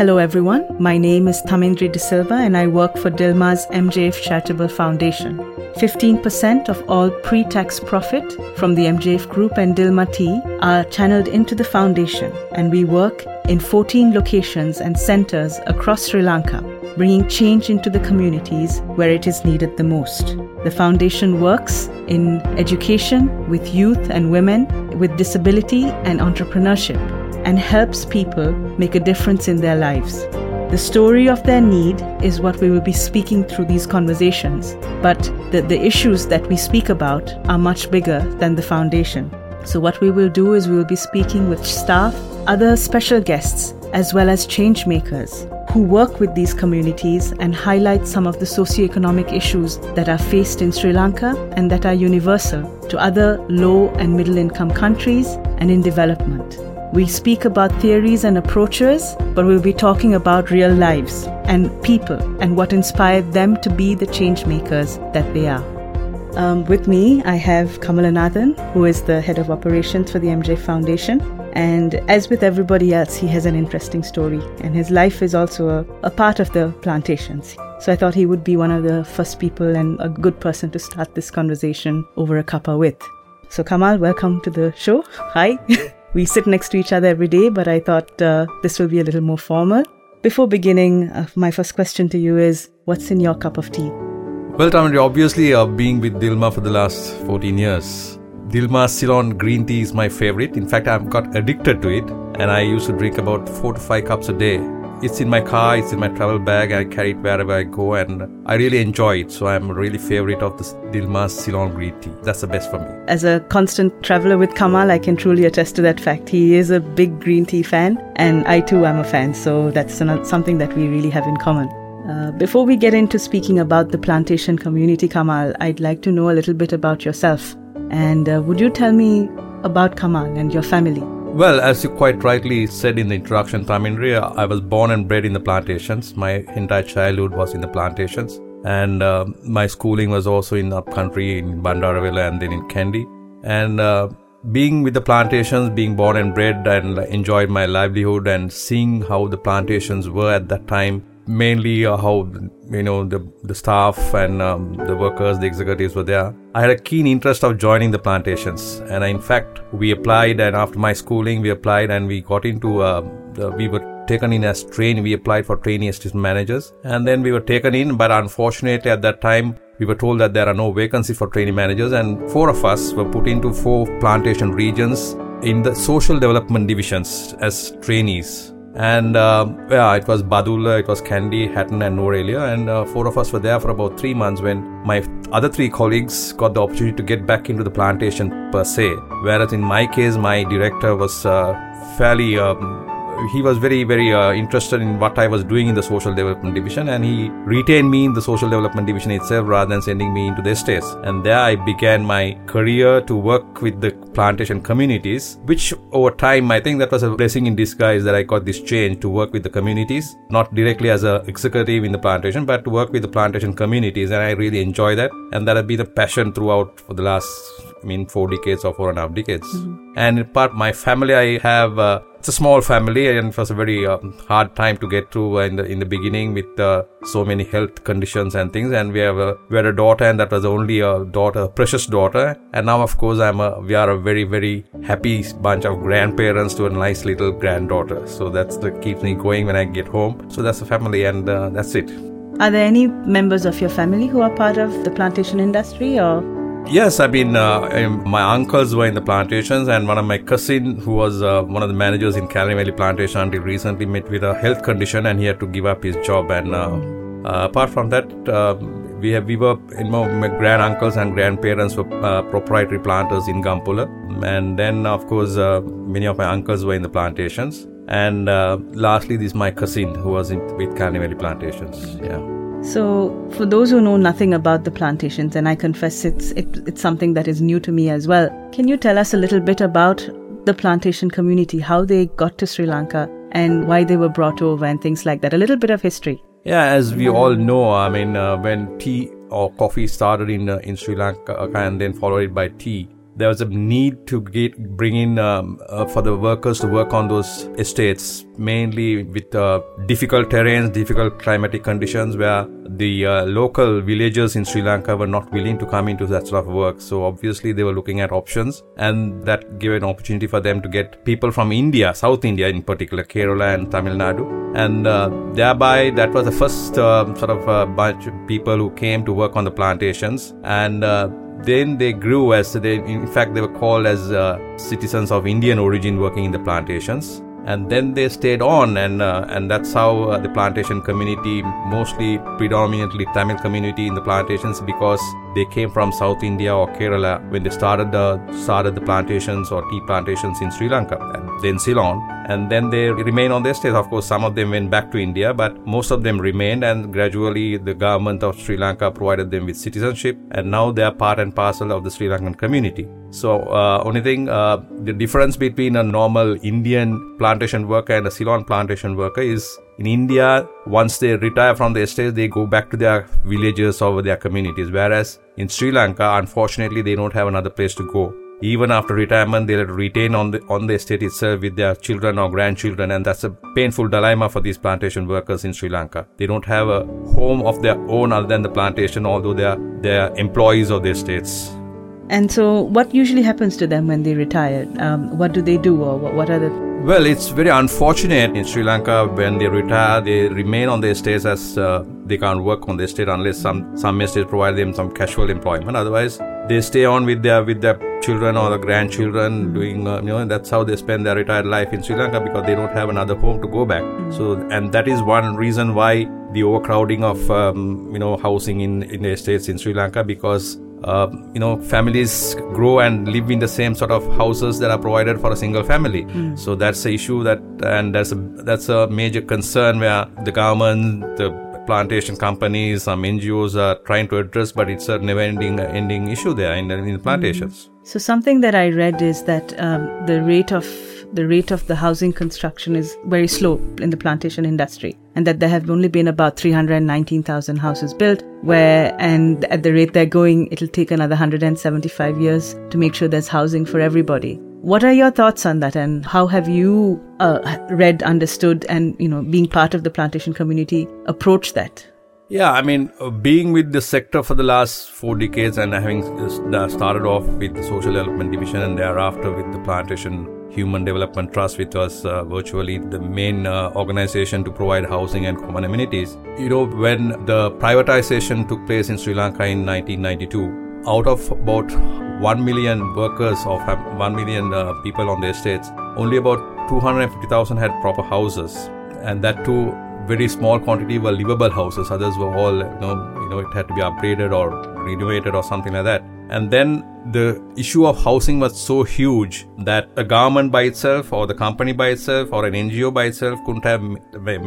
Hello, everyone. My name is Thamindri De Silva, and I work for Dilmah's MJF Charitable Foundation. 15% of all pre tax profit from the MJF Group and Dilmah Tea are channeled into the foundation, and we work in 14 locations and centers across Sri Lanka, bringing change into the communities where it is needed the most. The foundation works in education with youth and women with disability and entrepreneurship and helps people make a difference in their lives. The story of their need is what we will be speaking through these conversations, but the, the issues that we speak about are much bigger than the foundation. So, what we will do is we will be speaking with staff, other special guests, as well as change makers who work with these communities and highlight some of the socioeconomic issues that are faced in Sri Lanka and that are universal to other low and middle income countries and in development. We speak about theories and approaches, but we'll be talking about real lives and people and what inspired them to be the change makers that they are. Um, with me, I have Kamalanathan, who is the head of operations for the MJ Foundation. And as with everybody else, he has an interesting story, and his life is also a, a part of the plantations. So I thought he would be one of the first people and a good person to start this conversation over a cuppa with. So, Kamal, welcome to the show. Hi. We sit next to each other every day, but I thought uh, this will be a little more formal. Before beginning, uh, my first question to you is what's in your cup of tea? Well, Thamindri, obviously, uh, being with Dilmah for the last 14 years, Dilmah Ceylon green tea is my favorite. In fact, I've got addicted to it, and I used to drink about four to five cups a day it's in my car, it's in my travel bag, I carry it wherever I go, and I really enjoy it. So I'm a really favorite of this Dilmah's Ceylon green tea. That's the best for me. As a constant traveler with Kamal, I can truly attest to that fact. He is a big green tea fan, and I too am a fan. So that's something that we really have in common. Uh, before we get into speaking about the plantation community, Kamal, I'd like to know a little bit about yourself. And uh, would you tell me about Kamal and your family? Well, as you quite rightly said in the introduction, Thamindri, I was born and bred in the plantations. My entire childhood was in the plantations. And uh, my schooling was also in upcountry in Bandarawela and then in Kandy. And uh, being with the plantations, being born and bred and enjoyed my livelihood and seeing how the plantations were at that time mainly uh, how you know the the staff and um, the workers, the executives were there. I had a keen interest of joining the plantations, and in fact, we applied. And after my schooling, we applied and we got into. Uh, the, we were taken in as trainee. We applied for trainee assistant managers, and then we were taken in. But unfortunately, at that time, we were told that there are no vacancies for trainee managers, and four of us were put into four plantation regions in the social development divisions as trainees and uh, yeah, it was Badulla, it was Kandy, Hatton, and Nuwara And uh, four of us were there for about three months when my other three colleagues got the opportunity to get back into the plantation per se. Whereas in my case, my director was uh, fairly um, he was very very uh, interested in what I was doing in the social development division and he retained me in the social development division itself rather than sending me into the estates and there I began my career to work with the plantation communities which over time I think that was a blessing in disguise that I got this change to work with the communities not directly as a executive in the plantation but to work with the plantation communities and I really enjoy that. And that has been a passion throughout for the last I mean, four decades or four and a half decades. Mm-hmm. And in part, my family, I have uh, it's a small family, and it was a very um, hard time to get through in the in the beginning with uh, so many health conditions and things. And we have a we had a daughter, and that was only a daughter, a precious daughter. And now, of course, I'm a we are a very very happy bunch of grandparents to a nice little granddaughter. So that's the keeps me going when I get home. So that's the family, and uh, that's it. Are there any members of your family who are part of the plantation industry, or Yes, I mean, uh, um, my uncles were in the plantations, and one of my cousin, who was uh, one of the managers in Kelani Valley plantation, until recently met with a health condition, and he had to give up his job. And uh, uh apart from that, uh, we have we were, you know, my grand uncles and grandparents were uh, proprietary planters in Gampola, and then of course many of my uncles were in the plantations. And lastly, this is my cousin who was in, with Kelani Valley plantations. Yeah. So, for those who know nothing about the plantations, and I confess it's it, it's something that is new to me as well, can you tell us a little bit about the plantation community, how they got to Sri Lanka, and why they were brought over, and things like that? A little bit of history. Yeah, as we all know, I mean, uh, when tea or coffee started in uh, in Sri Lanka and then followed by tea, there was a need to get bring in um, uh, for the workers to work on those estates, mainly with uh, difficult terrains, difficult climatic conditions, where the uh, local villagers in Sri Lanka were not willing to come into that sort of work. So obviously they were looking at options, and that gave an opportunity for them to get people from India, South India in particular, Kerala and Tamil Nadu, and uh, thereby that was the first uh, sort of uh, bunch of people who came to work on the plantations and then they grew as they in fact they were called as uh, citizens of indian origin working in the plantations and then they stayed on and uh, and that's how uh, the plantation community mostly predominantly tamil community in the plantations because they came from south india or kerala when they started the started the plantations or tea plantations in sri lanka and then ceylon. And then they remain on their states of course some of them went back to india but most of them remained and gradually the government of sri lanka provided them with citizenship and now they are part and parcel of the sri lankan community so, uh, only thing, uh, the difference between a normal Indian plantation worker and a Ceylon plantation worker is in India, once they retire from the estate, they go back to their villages or their communities. Whereas in Sri Lanka, unfortunately, they don't have another place to go. Even after retirement, they'll retain on the on the estate itself with their children or grandchildren, and that's a painful dilemma for these plantation workers in Sri Lanka. They don't have a home of their own other than the plantation, although they are they are employees of the estates. And so, what usually happens to them when they retire? Um, what do they do, or what are the well, it's very unfortunate in Sri Lanka when they retire, they remain on the estates as uh, they can't work on the estate unless some some estates provide them some casual employment. Otherwise, they stay on with their with their children or the grandchildren doing uh, you know that's how they spend their retired life in Sri Lanka because they don't have another home to go back. Mm-hmm. So and that is one reason why the overcrowding of um, you know housing in in the estates in Sri Lanka because uh, you know families grow and live in the same sort of houses that are provided for a single family mm. so that's the issue that and that's a that's a major concern where the government the plantation companies some ngos are trying to address but it's a never ending ending issue there in, in the plantations mm. so something that i read is that um, the rate of the rate of the housing construction is very slow in the plantation industry and that there have only been about 319,000 houses built where and at the rate they're going it'll take another 175 years to make sure there's housing for everybody. What are your thoughts on that and how have you uh, read understood and you know being part of the plantation community approached that yeah, I mean, uh, being with the sector for the last four decades and having uh, started off with the Social Development Division and thereafter with the Plantation Human Development Trust, which was uh, virtually the main uh, organization to provide housing and common amenities. You know, when the privatization took place in Sri Lanka in 1992, out of about 1 million workers or 1 million uh, people on the estates, only about 250,000 had proper houses. And that too, very small quantity were livable houses. Others were all, you know, you know, it had to be upgraded or renovated or something like that. And then the issue of housing was so huge that a government by itself or the company by itself or an NGO by itself couldn't have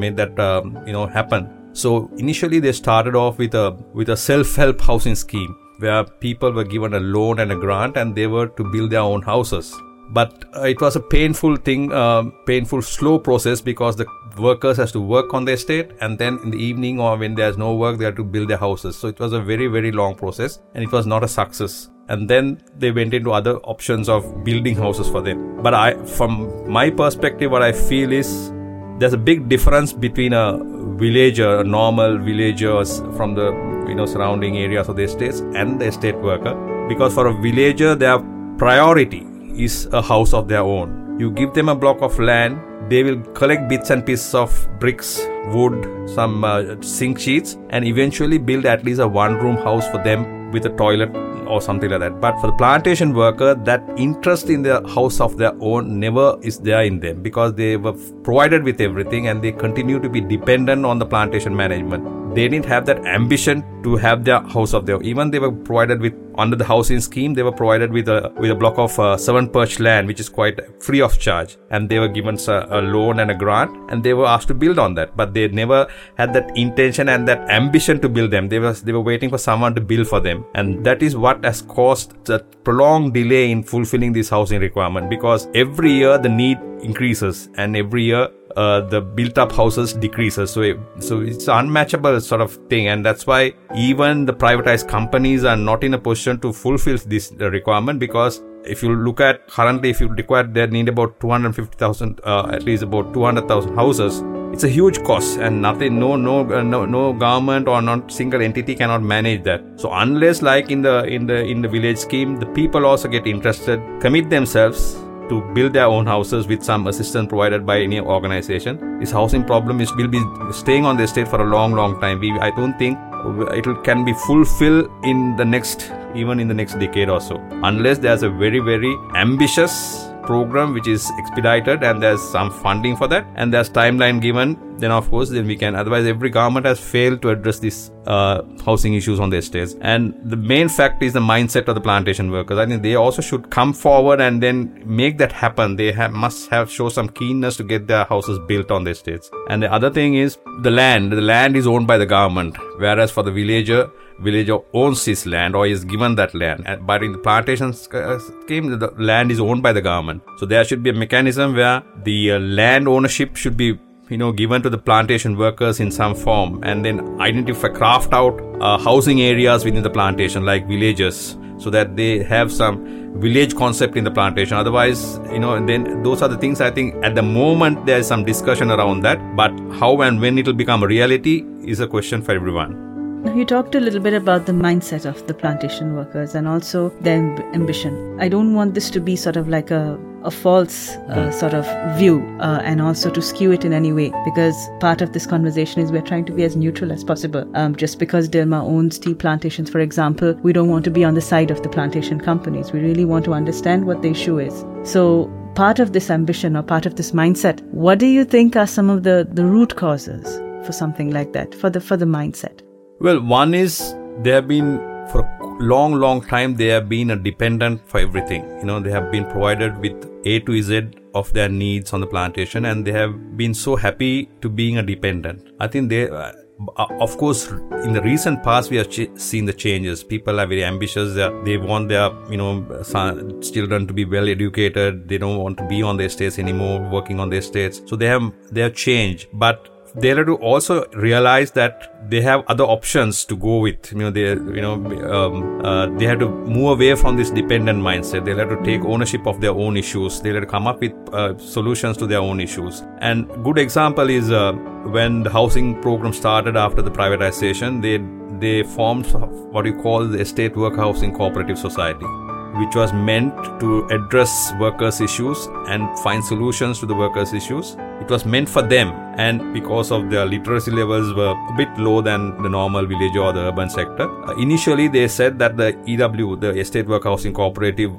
made that um, you know happen. So initially they started off with a with a self-help housing scheme where people were given a loan and a grant and they were to build their own houses. But uh, it was a painful thing, uh, painful slow process because the workers has to work on the estate and then in the evening or when there's no work they have to build their houses. So it was a very very long process and it was not a success. And then they went into other options of building houses for them. But i from my perspective what i feel is there's a big difference between a villager a normal villager from the you know surrounding areas of the estates and the estate worker. Because for a villager their priority is a house of their own. You give them a block of land they will collect bits and pieces of bricks wood some uh, zinc sheets and eventually build at least a one room house for them with a toilet or something like that. But for the plantation worker, that interest in the house of their own never is there in them because they were provided with everything and they continue to be dependent on the plantation management they didn't have that ambition to have their house of their own. Even they were provided with under the housing scheme, they were provided with a with a block of uh, seven perch land, which is quite free of charge, and they were given a, a, loan and a grant, and they were asked to build on that. But they never had that intention and that ambition to build them. They were they were waiting for someone to build for them, and that is what has caused the prolonged delay in fulfilling this housing requirement because every year the need increases, and every year uh, the built up houses decreases. So, it, so it's unmatchable sort of thing, and that's why even the privatized companies are not in a position to fulfill this requirement because if you look at currently, if you require, they need about 250,000, uh, at least about 200,000 houses. It's a huge cost, and nothing, no, no, uh, no, no government or not single entity cannot manage that. So unless, like in the in the in the village scheme, the people also get interested, commit themselves to build their own houses with some assistance provided by any organization. This housing problem is will be staying on the estate for a long, long time. We, I don't think it can be fulfilled in the next even in the next decade or so unless there's a very very ambitious program which is expedited and there's some funding for that. And there's timeline given then of course then we can otherwise every government has failed to address these uh, housing issues on the estates and the main fact is the mindset of the plantation workers. I think they also should come forward and then make that happen. They have, must have show some keenness to get their houses built on the estates and the other thing is the land. The land is owned by the government whereas for the villager villager owns his land or is given that land. But in the plantation uh, scheme, the land is owned by the government. So there should be a mechanism where the uh, land ownership should be you know given to the plantation workers in some form and then identify craft out uh, housing areas within the plantation like villages so that they have some village concept in the plantation otherwise you know then those are the things i think at the moment there is some discussion around that but how and when it will become a reality is a question for everyone you talked a little bit about the mindset of the plantation workers and also their ambition. I don't want this to be sort of like a a false uh, sort of view uh, and also to skew it in any way because part of this conversation is we're trying to be as neutral as possible. Um, just because Dilmah owns tea plantations, for example, we don't want to be on the side of the plantation companies. We really want to understand what the issue is. So part of this ambition or part of this mindset, what do you think are some of the, the root causes for something like that, for the for the mindset? Well, one is they have been for a long, long time they have been a dependent for everything. You know, they have been provided with A to Z of their needs on the plantation, and they have been so happy to being a dependent. I think they. Uh, of course, in the recent past, we have ch- seen the changes. People are very ambitious. They, they want their, you know, son, children to be well educated. They don't want to be on the estates anymore, working on the estates. So they have they have changed. But they have to also realize that they have other options to go with. You know, they you know um, uh, they have to move away from this dependent mindset. They have to take ownership of their own issues. They have to come up with uh, solutions to their own issues. And good example is uh, when the housing program started after the privatization. They they formed what you call the Estate Work Housing Cooperative Society which was meant to address workers' issues and find solutions to the workers' issues. It was meant for them, and because of their literacy levels were a bit low than the normal village or the urban sector, uh, initially they said that the EW, the Estate Work Housing Cooperative,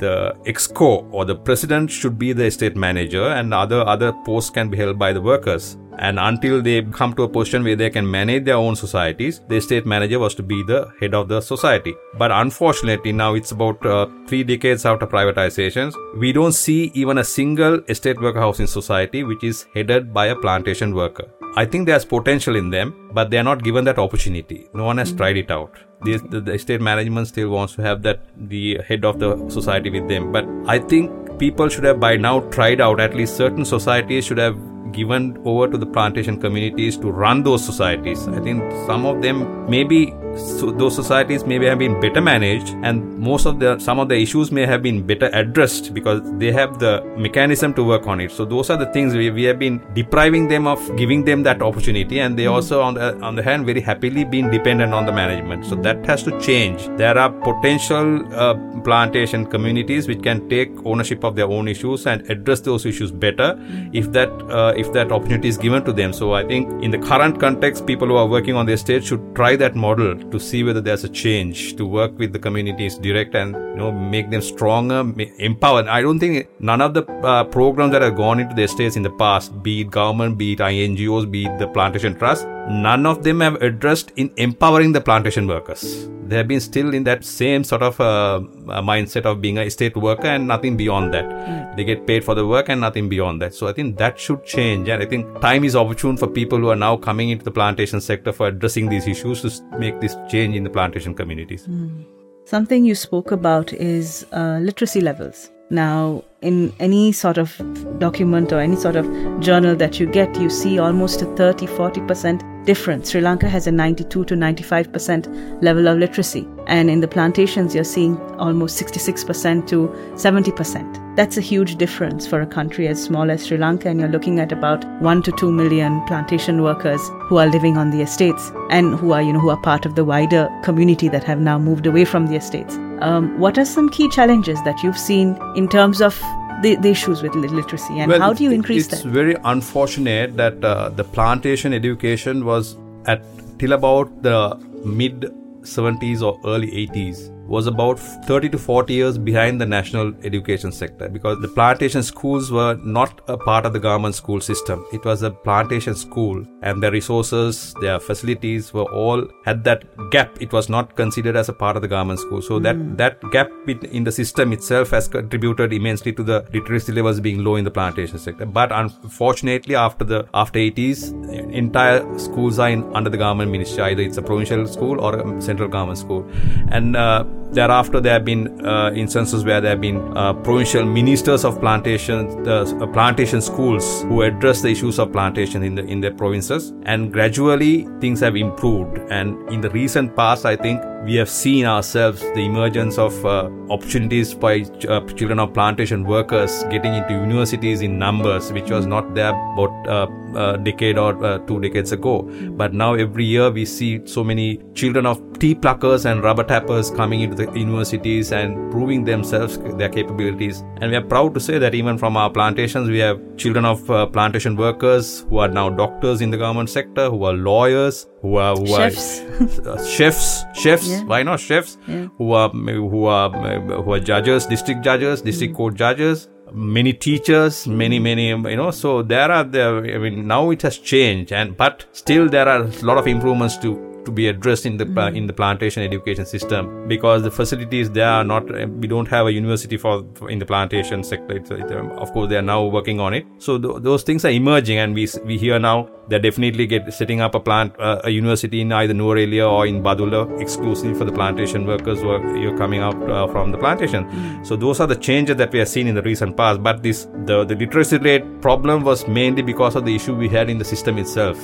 the exco or the president should be the estate manager, and other other posts can be held by the workers. And until they come to a position where they can manage their own societies, the estate manager was to be the head of the society. But unfortunately, now it's about uh, three decades after privatizations, we don't see even a single estate worker housing society which is headed by a plantation worker. I think there's potential in them, but they are not given that opportunity. No one has tried it out. The, the, estate management still wants to have that the head of the society with them. But I think people should have by now tried out at least certain societies should have given over to the plantation communities to run those societies. I think some of them maybe so those societies maybe have been better managed and most of the some of the issues may have been better addressed because they have the mechanism to work on it. So those are the things we, we have been depriving them of giving them that opportunity and they mm. also on the on the hand very happily been dependent on the management. So that has to change. There are potential uh, plantation communities which can take ownership of their own issues and address those issues better mm. if that uh, if that opportunity is given to them. So i think in the current context people who are working on the estate should try that model to see whether there's a change to work with the communities direct and you know make them stronger empowered i don't think none of the uh, programs that have gone into the estates in the past be it government be it ngos be it the plantation trust none of them have addressed in empowering the plantation workers they have been still in that same sort of uh, mindset of being a state worker and nothing beyond that. Mm. They get paid for the work and nothing beyond that. So I think that should change. And I think time is opportune for people who are now coming into the plantation sector for addressing these issues to make this change in the plantation communities. Mm. Something you spoke about is uh, literacy levels. Now, in any sort of document or any sort of journal that you get, you see almost a 30 40% difference. Sri Lanka has a 92 to 95% level of literacy. And in the plantations, you're seeing almost 66% to 70%. That's a huge difference for a country as small as Sri Lanka. And you're looking at about 1 to 2 million plantation workers who are living on the estates and who are, you know, who are part of the wider community that have now moved away from the estates. Um, what are some key challenges that you've seen in terms of the, the issues with literacy and well, how do you increase it's that? It's very unfortunate that uh, the plantation education was at till about the mid 70s or early 80s was about 30 to 40 years behind the national education sector because the plantation schools were not a part of the government school system. It was a plantation school and their resources, their facilities were all had that gap. It was not considered as a part of the government school. So mm. that, hmm. that gap in the system itself has contributed immensely to the literacy levels being low in the plantation sector. But unfortunately, after the after 80s, entire schools are in, under the government ministry. Either it's a provincial school or a central government school. And uh, Thereafter, there have been uh, instances where there have been uh, provincial ministers of plantation, uh, plantation schools who address the issues of plantation in the in their provinces, and gradually things have improved. And in the recent past, I think we have seen ourselves the emergence of uh, opportunities by uh, children of plantation workers getting into universities in numbers, which was not there about uh, a decade or uh, two decades ago. But now every year we see so many children of tea pluckers and rubber tappers coming into the universities and proving themselves their capabilities. And we are proud to say that even from our plantations, we have children of uh, plantation workers who are now doctors in the government sector, who are lawyers, who are who chefs. are uh, chefs, chefs. Yeah. Why not chefs? Yeah. Who are who are who are judges, district judges, district mm. court judges. Many teachers, many many you know. So there are the. I mean, now it has changed, and but still there are a lot of improvements to to be addressed in the mm. in the plantation education system because the facilities there are not we don't have a university for, for in the plantation sector it's, it, um, of course they are now working on it so th- those things are emerging and we we hear now they're definitely get setting up a plant uh, a university in either Nuwara or in Badulla exclusively for the plantation workers who are you're coming out uh, from the plantation mm. so those are the changes that we have seen in the recent past but this the the literacy rate problem was mainly because of the issue we had in the system itself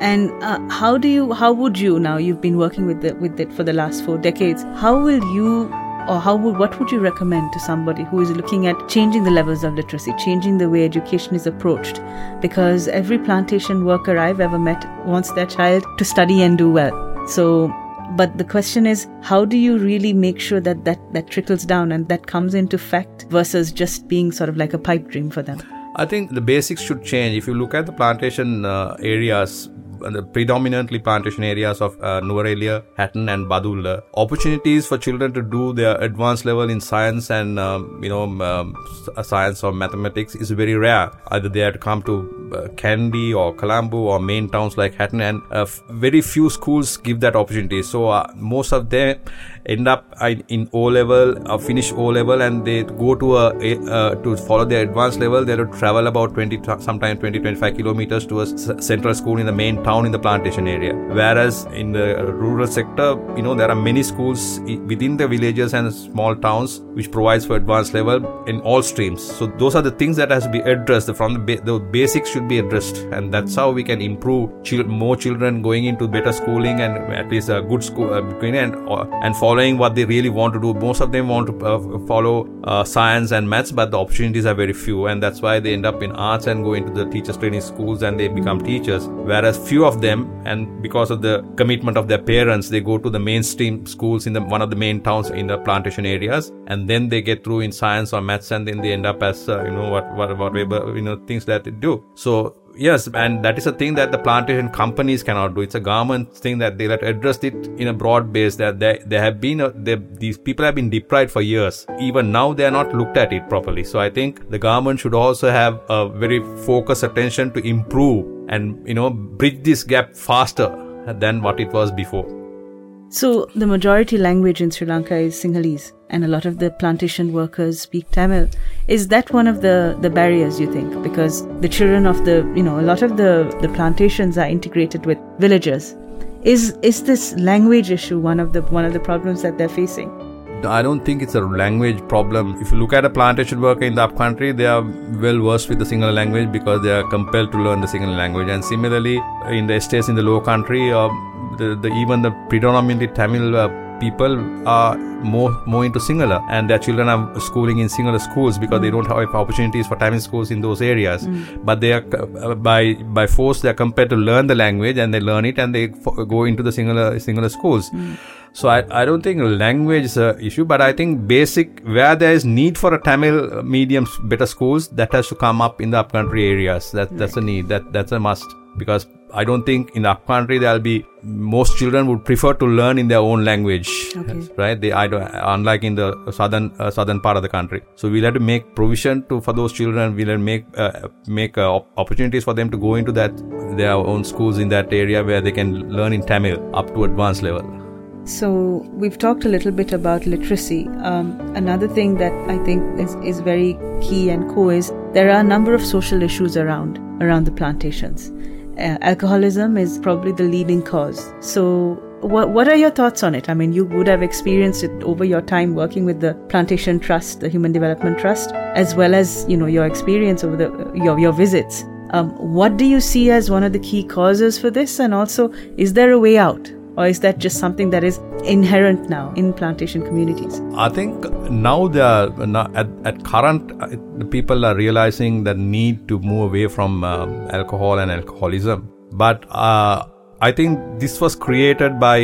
and uh, how do you? How would you now? You've been working with the, with it for the last four decades. How will you or how would what would you recommend to somebody who is looking at changing the levels of literacy changing the way education is approached because every plantation worker i've ever met wants their child to study and do well so but the question is how do you really make sure that that, that trickles down and that comes into fact versus just being sort of like a pipe dream for them I think the basics should change. If you look at the plantation uh, areas, the predominantly plantation areas of uh, Nuwara Hatton and Badulla. Opportunities for children to do their advanced level in science and um, you know um, science or mathematics is very rare. Either they have to come to uh, Kandy or Colombo or main towns like Hatton, and uh, very few schools give that opportunity. So uh, most of them end up in O level or finish O level and they go to a, uh, to follow their advanced level. They to travel about 20 sometimes 20 25 kilometers to a central school in the main town in the plantation area. Whereas in the rural sector you know there are many schools within the villages and small towns which provides for advanced level in all streams. So those are the things that has to be addressed. From the, ba- the basics should be addressed. And that's how we can improve more children going into better schooling and at least a good school uh, and uh, and for following what they really want to do. Most of them want to uh, follow uh, science and maths, but the opportunities are very few, and that's why they end up in arts and go into the teachers training schools and they become teachers. Whereas few of them, and because of the commitment of their parents, they go to the mainstream schools in the one of the main towns in the plantation areas, and then they get through in science or maths, and then they end up as uh, you know what what whatever you know things that they do. So yes and that is a thing that the plantation companies cannot do. It's a government thing that they have addressed it in a broad base that they, they have been a, they, these people have been deprived for years. Even now they are not looked at it properly. So i think the government should also have a very focused attention to improve and you know bridge this gap faster than what it was before so the majority language in sri lanka is sinhalese and a lot of the plantation workers speak Tamil. Is that one of the, the barriers you think? Because the children of the, you know, a lot of the, the plantations are integrated with villagers. Is is this language issue one of the one of the problems that they're facing? I don't think it's a language problem. If you look at a plantation worker in the upcountry, they are well versed with the Sinhala language because they are compelled to learn the Sinhala language. And similarly, in the estates in the low country, uh, the, the, even the predominantly Tamil uh, people are more more into Sinhala and their children are schooling in Sinhala schools because they don't have opportunities for Tamil schools in those areas. Mm. But they are uh, by by force they are compelled to learn the language and they learn it and they f- go into the Sinhala Sinhala schools. Mm. So I, I don't think language is a issue, but I think basic where there is need for a Tamil medium better schools that has to come up in the upcountry areas. That that's right. a need. That that's a must because I don't think in the country there'll be most children would prefer to learn in their own language, okay. right? They I don't unlike in the southern uh, southern part of the country. So we'll have to make provision to for those children. We'll make uh, make uh, opportunities for them to go into that their own schools in that area where they can learn in Tamil up to advanced level. So we've talked a little bit about literacy. Um, another thing that I think is, is very key and core is there are a number of social issues around around the plantations. Uh, alcoholism is probably the leading cause. So what what are your thoughts on it? I mean, you would have experienced it over your time working with the Plantation Trust, the Human Development Trust, as well as you know your experience over the your your visits. Um, what do you see as one of the key causes for this, and also is there a way out? Or is that just something that is inherent now in plantation communities? I think now the at, at current uh, the people are realizing the need to move away from um, alcohol and alcoholism. But uh, I think this was created by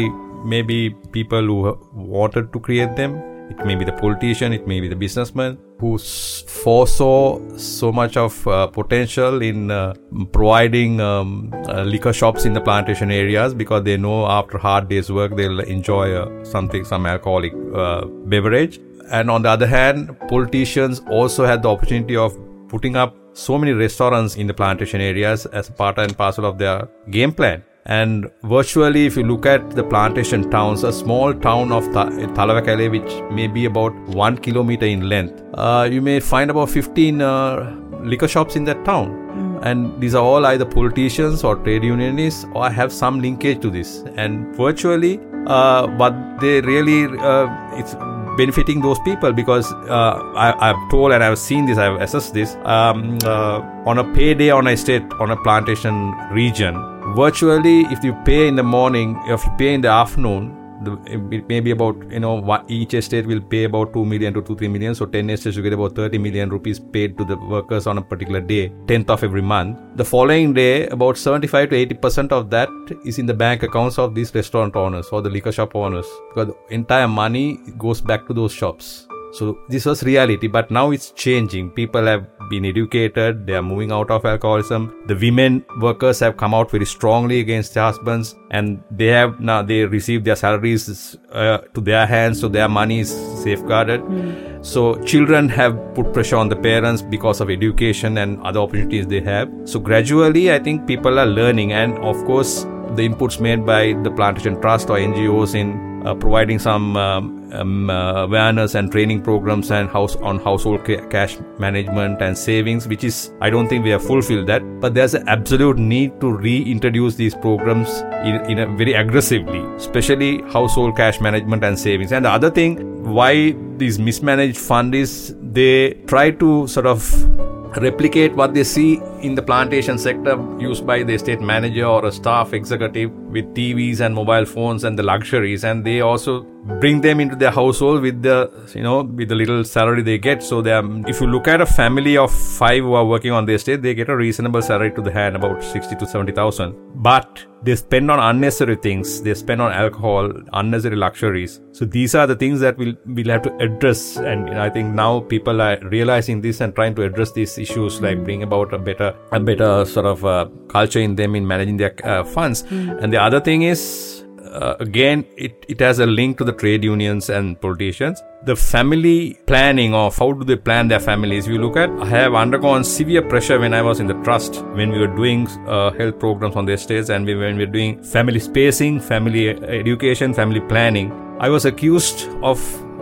maybe people who wanted to create them it may be the politician, it may be the businessman who foresaw so much of uh, potential in uh, providing um, uh, liquor shops in the plantation areas because they know after hard day's work they'll enjoy uh, something, some alcoholic uh, beverage. And on the other hand, politicians also had the opportunity of putting up so many restaurants in the plantation areas as part and parcel of their game plan. And virtually, if you look at the plantation towns, a small town of Talawakelle, which may be about one kilometer in length, uh, you may find about 15 uh, liquor shops in that town. Mm. And these are all either politicians or trade unionists or have some linkage to this. And virtually, uh, but they really, uh, it's benefiting those people because uh, I, have told and I've seen this, I've assessed this. Um, uh, on a payday on a state, on a plantation region, virtually if you pay in the morning if you pay in the afternoon the, it may be about you know each estate will pay about 2 million to 2 3 million. So 10 estates you get about 30 million rupees paid to the workers on a particular day 10th of every month. The following day about 75 to 80 percent of that is in the bank accounts of these restaurant owners or the liquor shop owners because the entire money goes back to those shops so this was reality, but now it's changing. People have been educated, they are moving out of alcoholism. The women workers have come out very strongly against their husbands and they have now they receive their salaries uh, to their hands, so their money is safeguarded. Mm. So children have put pressure on the parents because of education and other opportunities they have. So gradually, I think people are learning, and of course, the inputs made by the Plantation Trust or NGOs in providing some um, um, uh, awareness and training programs and house on household ca- cash management and savings, which is I don't think we have fulfilled that. But there's an absolute need to reintroduce these programs in, in a very aggressively, especially household cash management and savings. And the other thing, why these mismanaged fund is they try to sort of replicate what they see in the plantation sector used by the estate manager or a staff executive with TVs and mobile phones and the luxuries and they also bring them into their household with the you know with the little salary they get. So they are, if you look at a family of 5 who are working on the estate they get a reasonable salary to the hand about 60 to 70000 but they spend on unnecessary things. They spend on alcohol unnecessary luxuries. So these are the things that we'll we'll have to address. And you know, i think now people are realizing this and trying to address these issues like bring about a better a better sort of uh, culture in them in managing their uh, funds. Mm. and the other thing is uh, again, it, it has a link to the trade unions and politicians. The family planning of how do they plan their families. If you look at, I have undergone severe pressure when I was in the trust, when we were doing uh, health programs on the estates and we, when we were doing family spacing, family education, family planning. I was accused of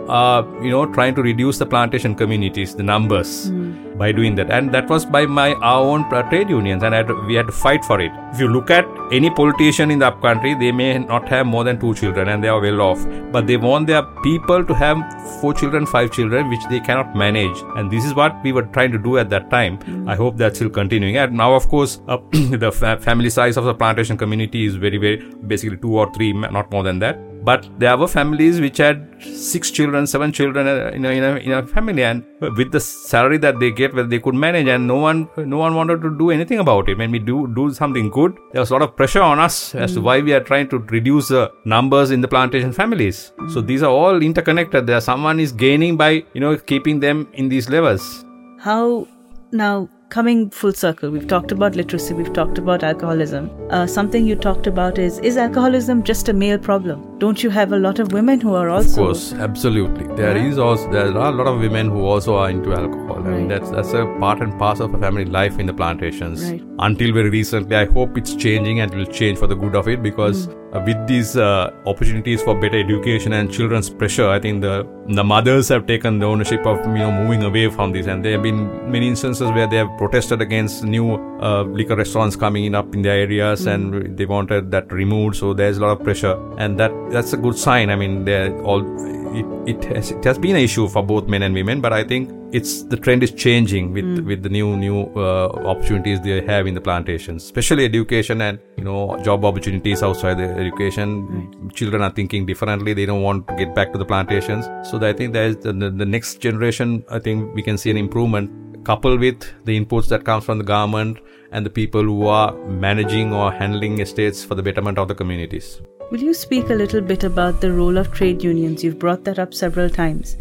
uh, you know, trying to reduce the plantation communities, the numbers, mm. by doing that, and that was by my our own trade unions, and had, we had to fight for it. If you look at any politician in the upcountry, they may not have more than two children and they are well off, but they want their people to have four children, five children, which they cannot manage. And this is what we were trying to do at that time. Mm. I hope that's still continuing. And now, of course, uh, the fa- family size of the plantation community is very, very basically two or three, not more than that but there were families which had six children, seven children uh, in a, in a, in a family, and with the salary that they get, well, they could manage, and no one no one wanted to do anything about it. When we do do something good, there was a lot of pressure on us mm. as to hmm. why we are trying to reduce the numbers in the plantation families. Mm. So these are all interconnected. There, someone is gaining by you know keeping them in these levels. How now coming full circle, we've talked about literacy, we've talked about alcoholism. Uh, something you talked about is is alcoholism just a male problem? Don't you have a lot of women who are also? Of course, absolutely. There yeah. is also there are a lot of women who also are into alcohol. Right. I mean that's that's a part and parcel of a family life in the plantations. Right. Until very recently, I hope it's changing and it will change for the good of it because. Mm with these uh, opportunities for better education and children's pressure, I think the the mothers have taken the ownership of you know moving away from this, and there have been many instances where they have protested against new uh, liquor restaurants coming in up in their areas, mm. and they wanted that removed. So there's a lot of pressure, and that that's a good sign. I mean, they're all it, it has it has been an issue for both men and women, but I think it's the trend is changing with mm. with the new new uh, opportunities they have in the plantations, especially education and you know job opportunities outside the education. Right. Children are thinking differently; they don't want to get back to the plantations. So I think there's the, the, the next generation. I think we can see an improvement coupled with the inputs that comes from the government and the people who are managing or handling estates for the betterment of the communities. Will you speak a little bit about the role of trade unions? You've brought that up several times.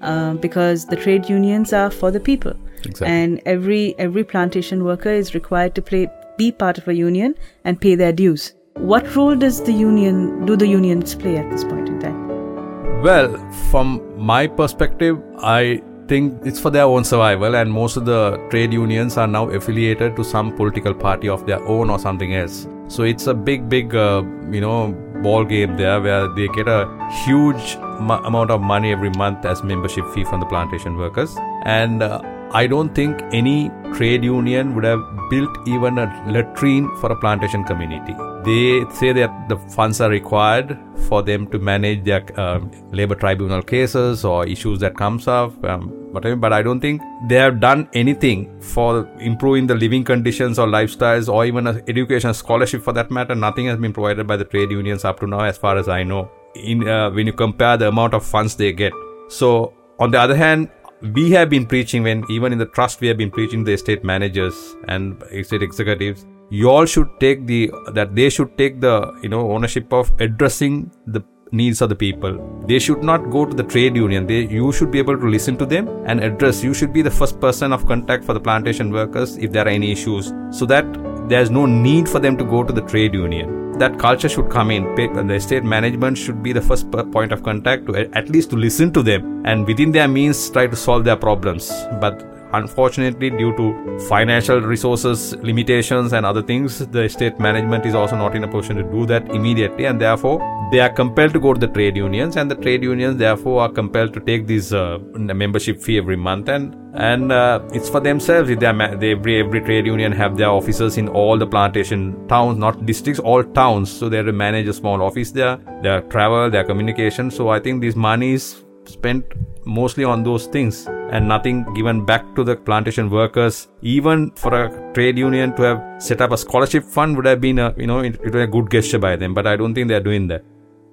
Uh, because the trade unions are for the people, exactly. and every every plantation worker is required to play be part of a union and pay their dues. What role does the union do the unions play at this point in time? Well, from my perspective, I think it's for their own survival, and most of the trade unions are now affiliated to some political party of their own or something else. So it's a big, big, uh, you know, ball game there where they get a huge amount of money every month as membership fee from the plantation workers and uh, I don't think any trade union would have built even a latrine for a plantation community. They say that the funds are required for them to manage their uh, labor tribunal cases or issues that comes up, um, whatever. But I don't think they have done anything for improving the living conditions or lifestyles or even an education scholarship for that matter. Nothing has been provided by the trade unions up to now, as far as I know. In uh, when you compare the amount of funds they get. So on the other hand, we have been preaching when even in the trust we have been preaching the estate managers and estate executives you all should take the that they should take the you know ownership of addressing the needs of the people they should not go to the trade union they you should be able to listen to them and address you should be the first person of contact for the plantation workers if there are any issues so that there's no need for them to go to the trade union that culture should come in. The estate management should be the first point of contact to at least to listen to them and within their means try to solve their problems. But unfortunately, due to financial resources limitations and other things, the estate management is also not in a position to do that immediately, and therefore they are compelled to go to the trade unions, and the trade unions therefore are compelled to take this uh, membership fee every month and and uh, it's for themselves. They, are, they every every trade union have their offices in all the plantation towns, not districts, all towns. So they have to manage a small office there, their travel, their communication. So I think these monies spent mostly on those things and nothing given back to the plantation workers. Even for a trade union to have set up a scholarship fund would have been a you know it, it was a good gesture by them. But I don't think they are doing that.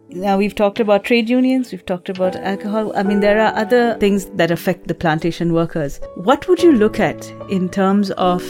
Now, we've talked about trade unions, we've talked about alcohol. I mean, there are other things that affect the plantation workers. What would you look at in terms of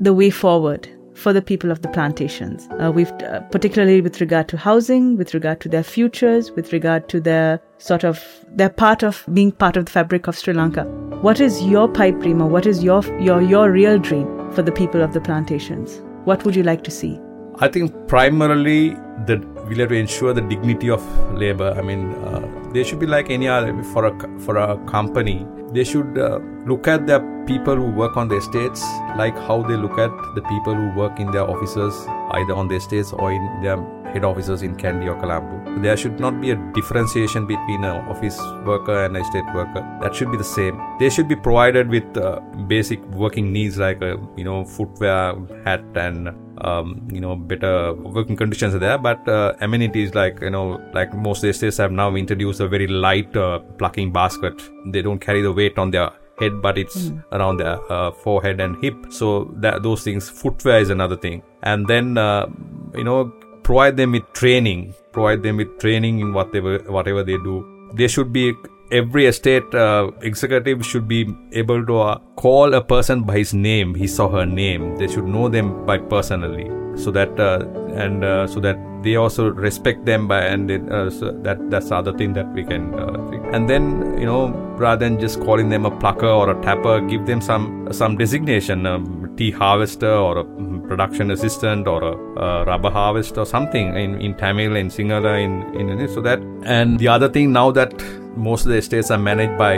the way forward for the people of the plantations? Uh, we've uh, particularly with regard to housing, with regard to their futures, with regard to their sort of their part of being part of the fabric of Sri Lanka. What is your pipe dream, or what is your your your real dream for the people of the plantations? What would you like to see? I think primarily that we'll have to ensure the dignity of labor. I mean, uh, they should be like any other for a for a company. They should uh, look at the people who work on the estates like how they look at the people who work in their offices, either on the estates or in their head offices in Kandy or Colombo. There should not be a differentiation between an office worker and a estate worker. That should be the same. They should be provided with uh, basic working needs like uh, you know footwear, hat, and um, you know better working conditions are there. But uh, amenities like you know like most estates have now introduced a very light uh, plucking basket. They don't carry the weight on their head but it's mm. around their uh, forehead and hip so that those things footwear is another thing and then uh, you know provide them with training provide them with training in whatever whatever they do they should be every estate uh, executive should be able to uh, call a person by his name. His or her name. They should know them by personally. So that uh, and uh, so that they also respect them by and it, uh, so that that's the other thing that we can uh, and then you know rather than just calling them a plucker or a tapper give them some some designation um, tea harvester or a production assistant or a, a rubber harvest or something in, in Tamil in Sinhala in, in so that and the other thing now that most of the estates are managed by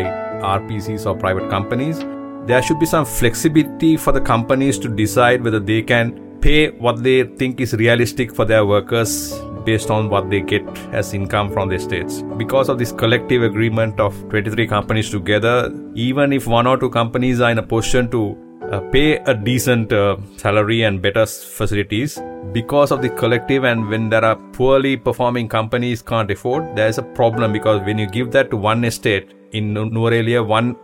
RPCs or private companies there should be some flexibility for the companies to decide whether they can pay what they think is realistic for their workers based on what they get as income from the estates. Because of this collective agreement of 23 companies together, even if one or two companies are in a position to uh, pay a decent uh, salary and better facilities. Because of the collective and when there are poorly performing companies can't afford there's a problem because when you give that to one estate in Nuwara one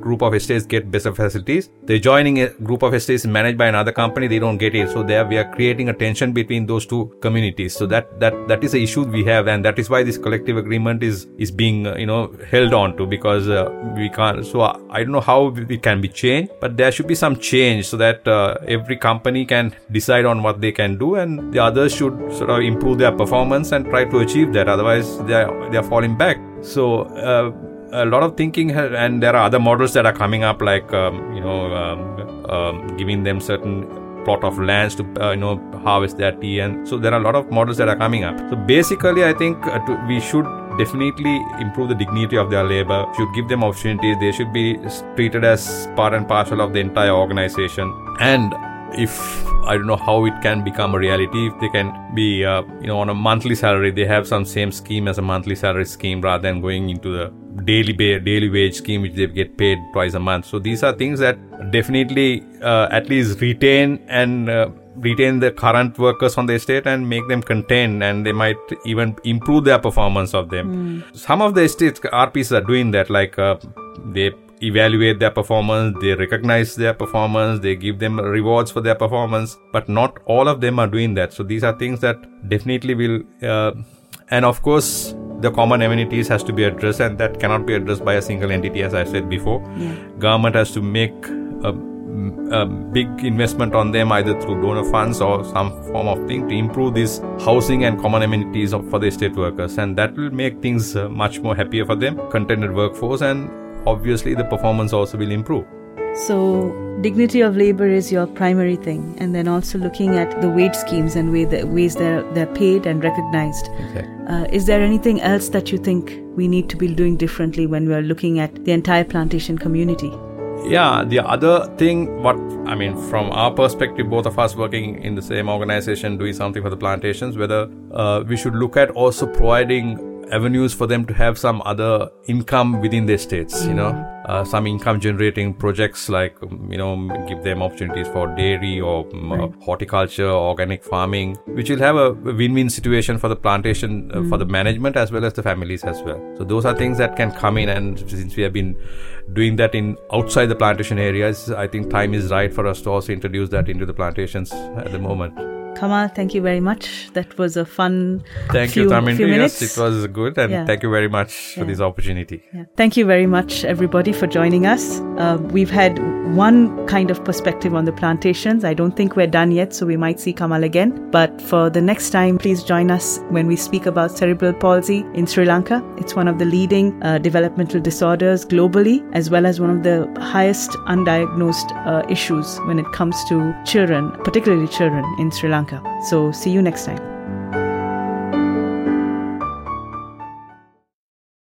group of estates get better facilities. They're joining a group of estates managed by another company, they don't get it. So there we are creating a tension between those two communities. So that that that is the issue we have, and that is why this collective agreement is is being uh, you know held on to because uh, we can't. So I don't know how it can be changed, but there should be some change so that uh, every company can decide on what they can do, and the others should sort of improve their performance and try to achieve that. Otherwise, they are they are falling back. So uh, a lot of thinking and there are other models that are coming up like um, you know um, um, giving them certain plot of lands to uh, you know harvest their tea and so there are a lot of models that are coming up. So basically i think uh, to, we should definitely improve the dignity of their labor. Should give them opportunities they should be treated as part and parcel of the entire organization. And if I don't know how it can become a reality. If they can be, uh, you know, on a monthly salary, they have some same scheme as a monthly salary scheme rather than going into the daily pay, daily wage scheme which they get paid twice a month. So these are things that definitely uh, at least retain and uh, retain the current workers on the estate and make them contain and they might even improve their performance of them. Mm. Some of the estates RPs are doing that like uh, they evaluate their performance, they recognize their performance, they give them rewards for their performance, but not all of them are doing that. So these are things that definitely will, uh, and of course, the common amenities has to be addressed, and that cannot be addressed by a single entity, as I said before. Yeah. Government has to make a, a big investment on them either through donor funds or some form of thing to improve these housing and common amenities for the state workers and that will make things uh, much more happier for them contented workforce and obviously the performance also will improve. So, dignity of labor is your primary thing, and then also looking at the wage schemes and way the ways they're, they're paid and recognized. Exactly. Uh, is there anything else that you think we need to be doing differently when we're looking at the entire plantation community? Yeah, the other thing, what I mean, from our perspective, both of us working in the same organization, doing something for the plantations, whether uh, we should look at also providing avenues for them to have some other income within their states, you know, mm-hmm. uh, some income generating projects like, um, you know, give them opportunities for dairy or um, right. horticulture, organic farming, which will have a win win situation for the plantation, uh, mm. for the mm-hmm. management as well as the families as well. So those are things that can come in. And since we have been doing that in outside the plantation areas, I think time is right for us to also introduce that into the plantations at the moment. Kamal, thank you very much. That was a fun. Thank few, you, Thamindri. Few minutes. Yes, it was good, and yeah. thank you very much for this opportunity. Yeah. Thank you very much, everybody, for joining us. Uh, we've had one kind of perspective on the plantations. I don't think we're done yet, so we might see Kamal again. But for the next time, please join us when we speak about cerebral palsy in Sri Lanka. It's one of the leading uh, developmental disorders globally, as well as one of the highest undiagnosed uh, issues when it comes to children, particularly children in Sri So, see you next time.